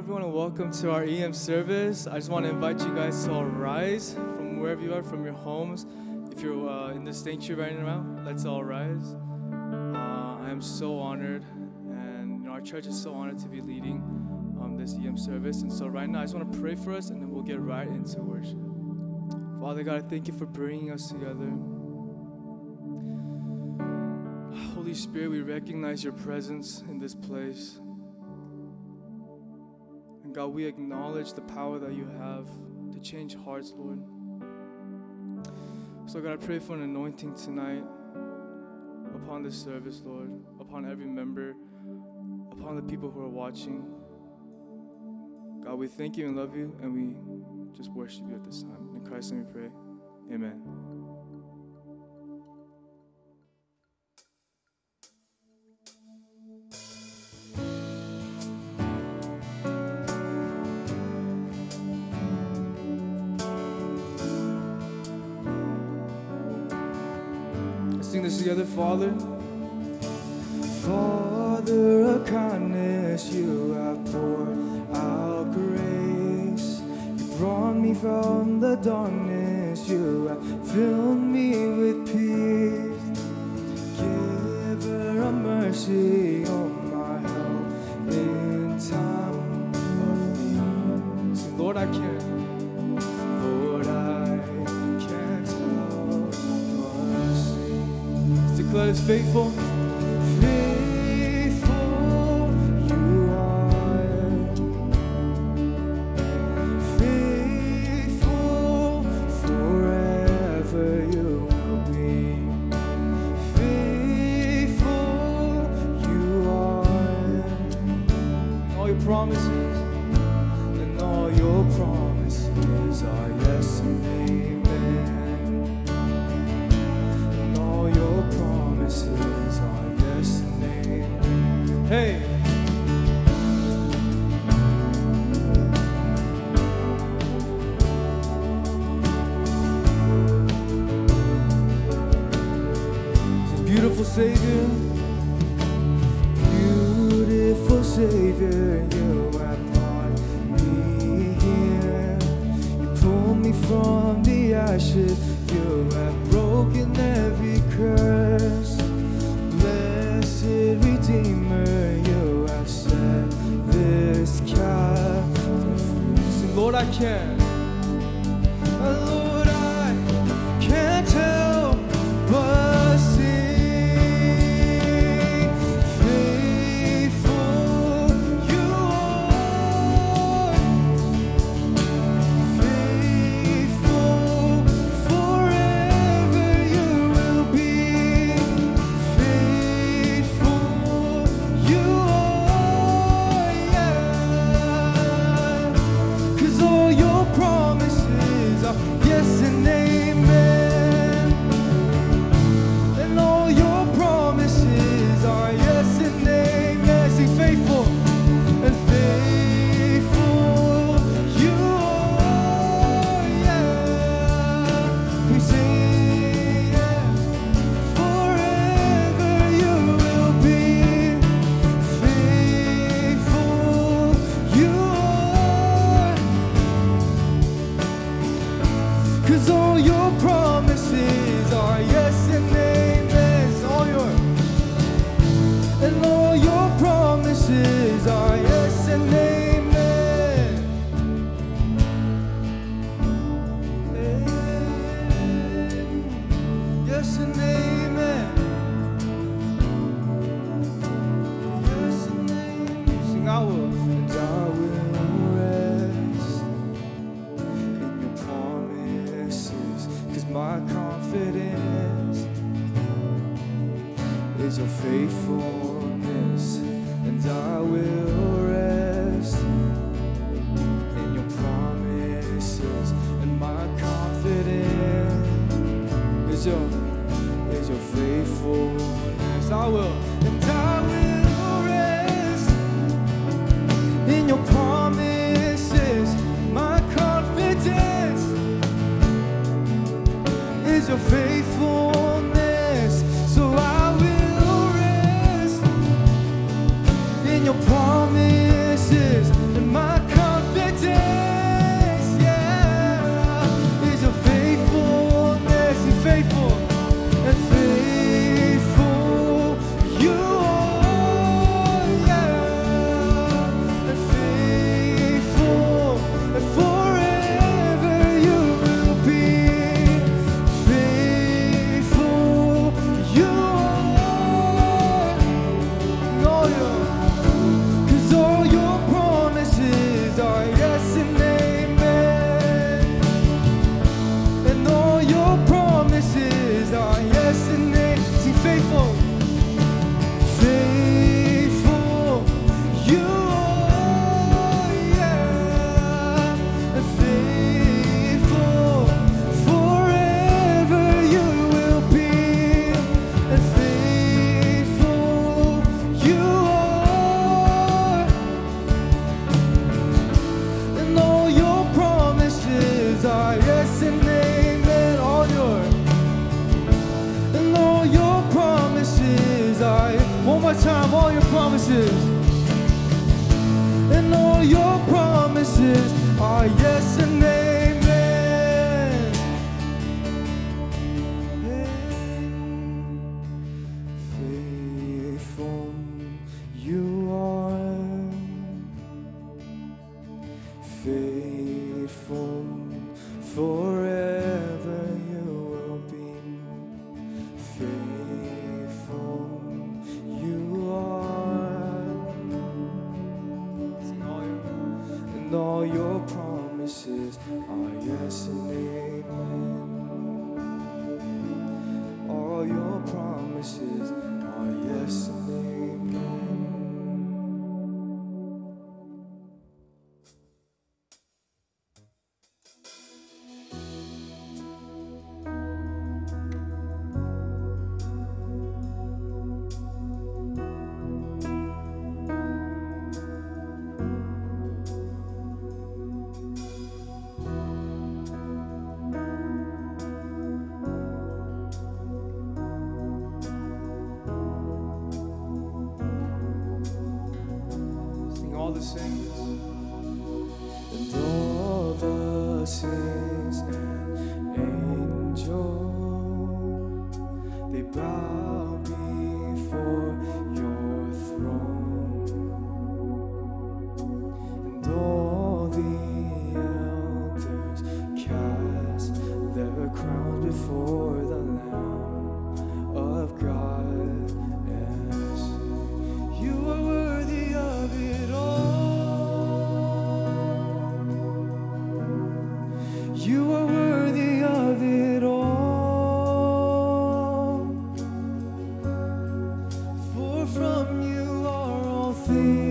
everyone, and welcome to our EM service. I just want to invite you guys to all rise from wherever you are, from your homes. If you're uh, in the sanctuary right now, let's all rise. Uh, I am so honored, and you know, our church is so honored to be leading um, this EM service. And so, right now, I just want to pray for us, and then we'll get right into worship. Father God, I thank you for bringing us together. Holy Spirit, we recognize your presence in this place. And God, we acknowledge the power that you have to change hearts, Lord. So, God, I pray for an anointing tonight upon this service, Lord, upon every member, upon the people who are watching. God, we thank you and love you, and we just worship you at this time. In Christ's name we pray. Amen. Together, Father. Father of kindness, you have poured out grace. You brought me from the darkness, you have filled me 随风。I can. Yes One more time, all your promises. And all your promises are yes and amen. All your promises are yes and amen. and all the sins. from you are all things.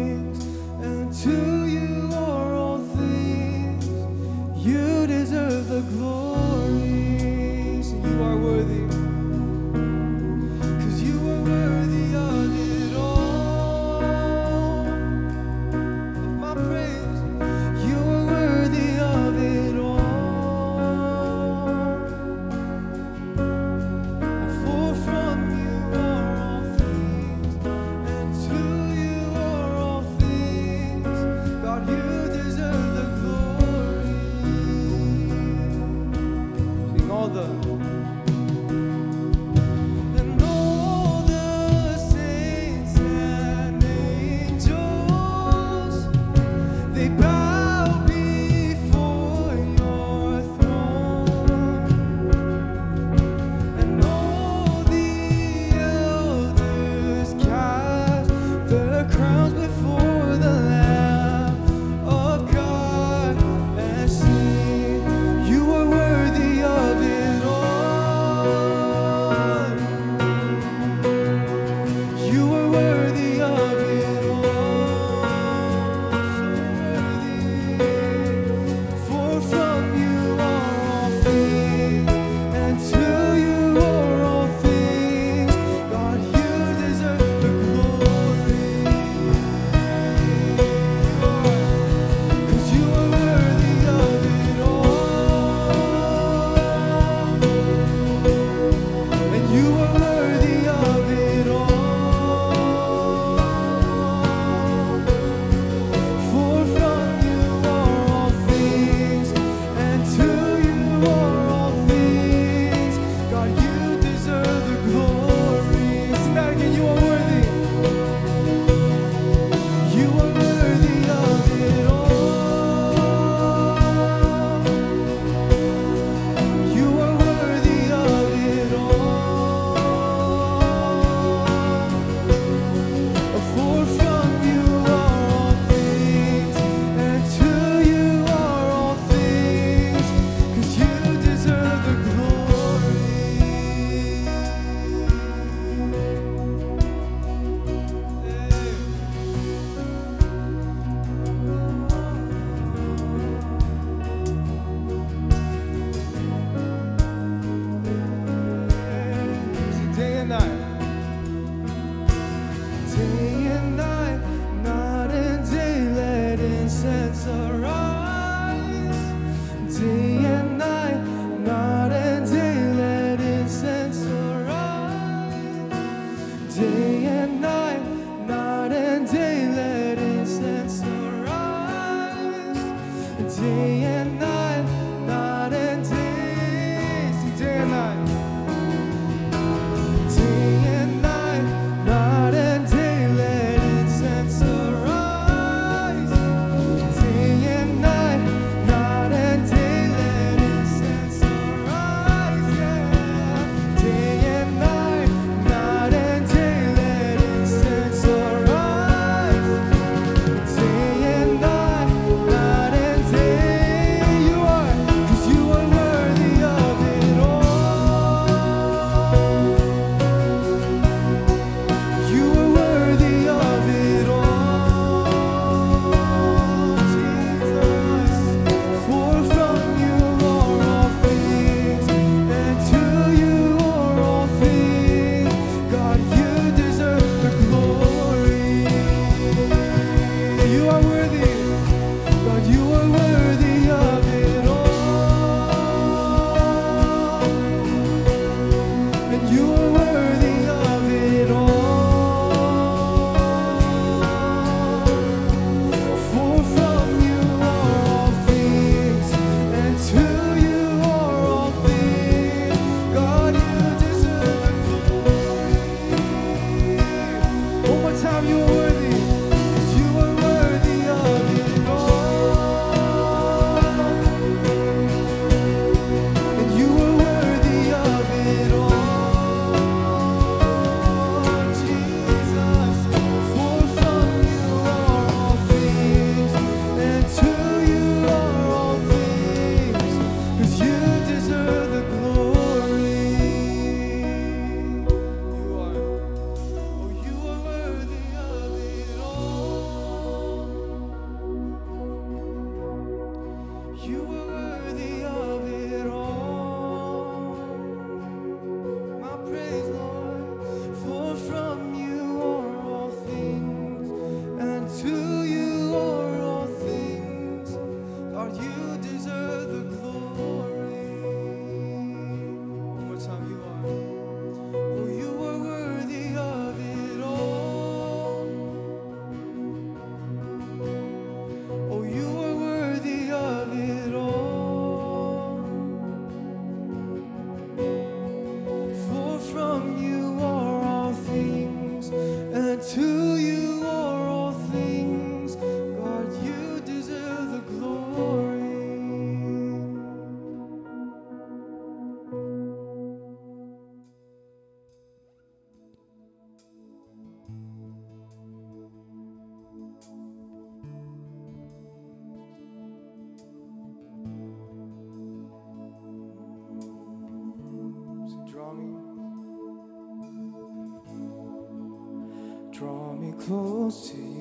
me close to you.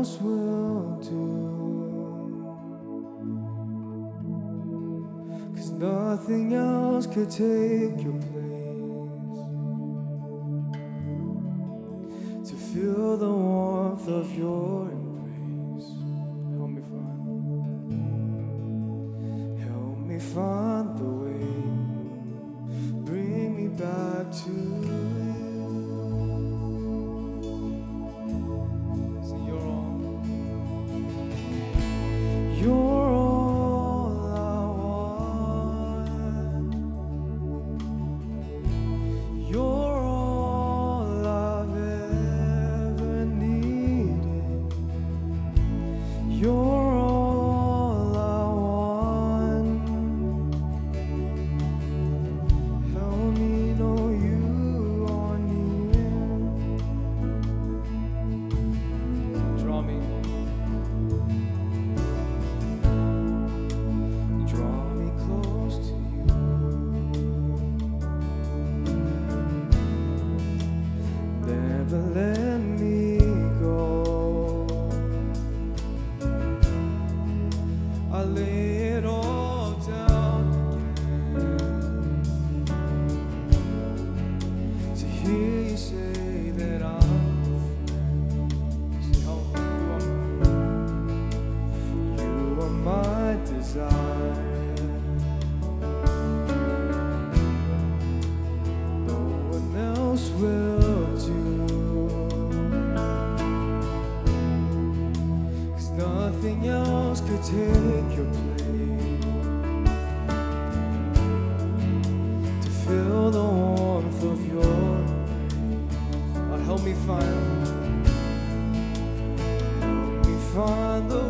else will do. Cause nothing else could take your place. To feel the warmth of your embrace. Help me find. Help me find the way. Bring me back to find the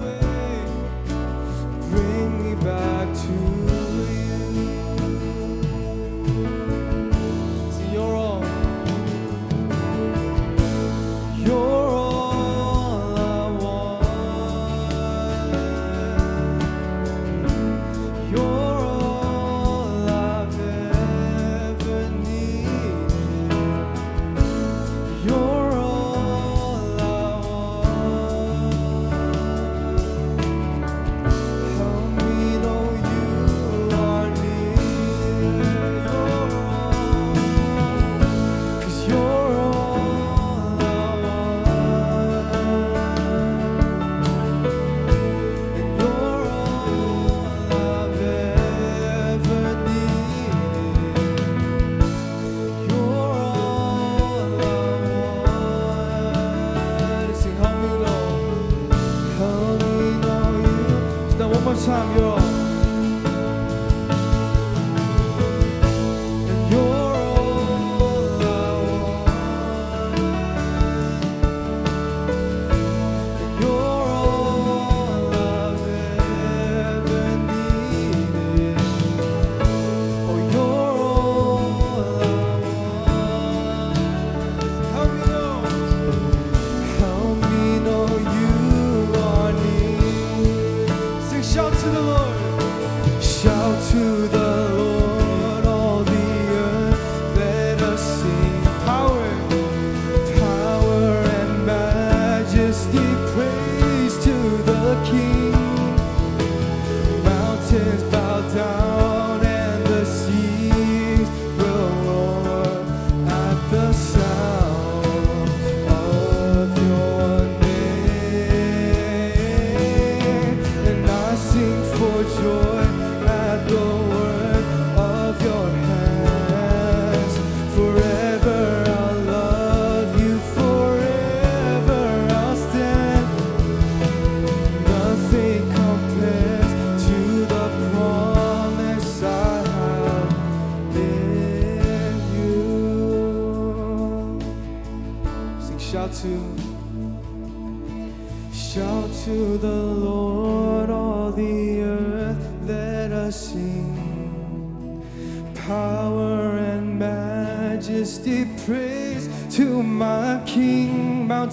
sing for joy.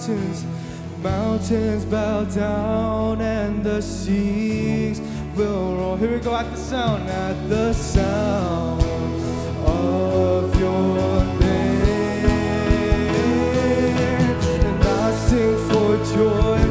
mountains, mountains bow down and the seas will roar. Here we go at the sound, at the sound of your name. And I sing for joy.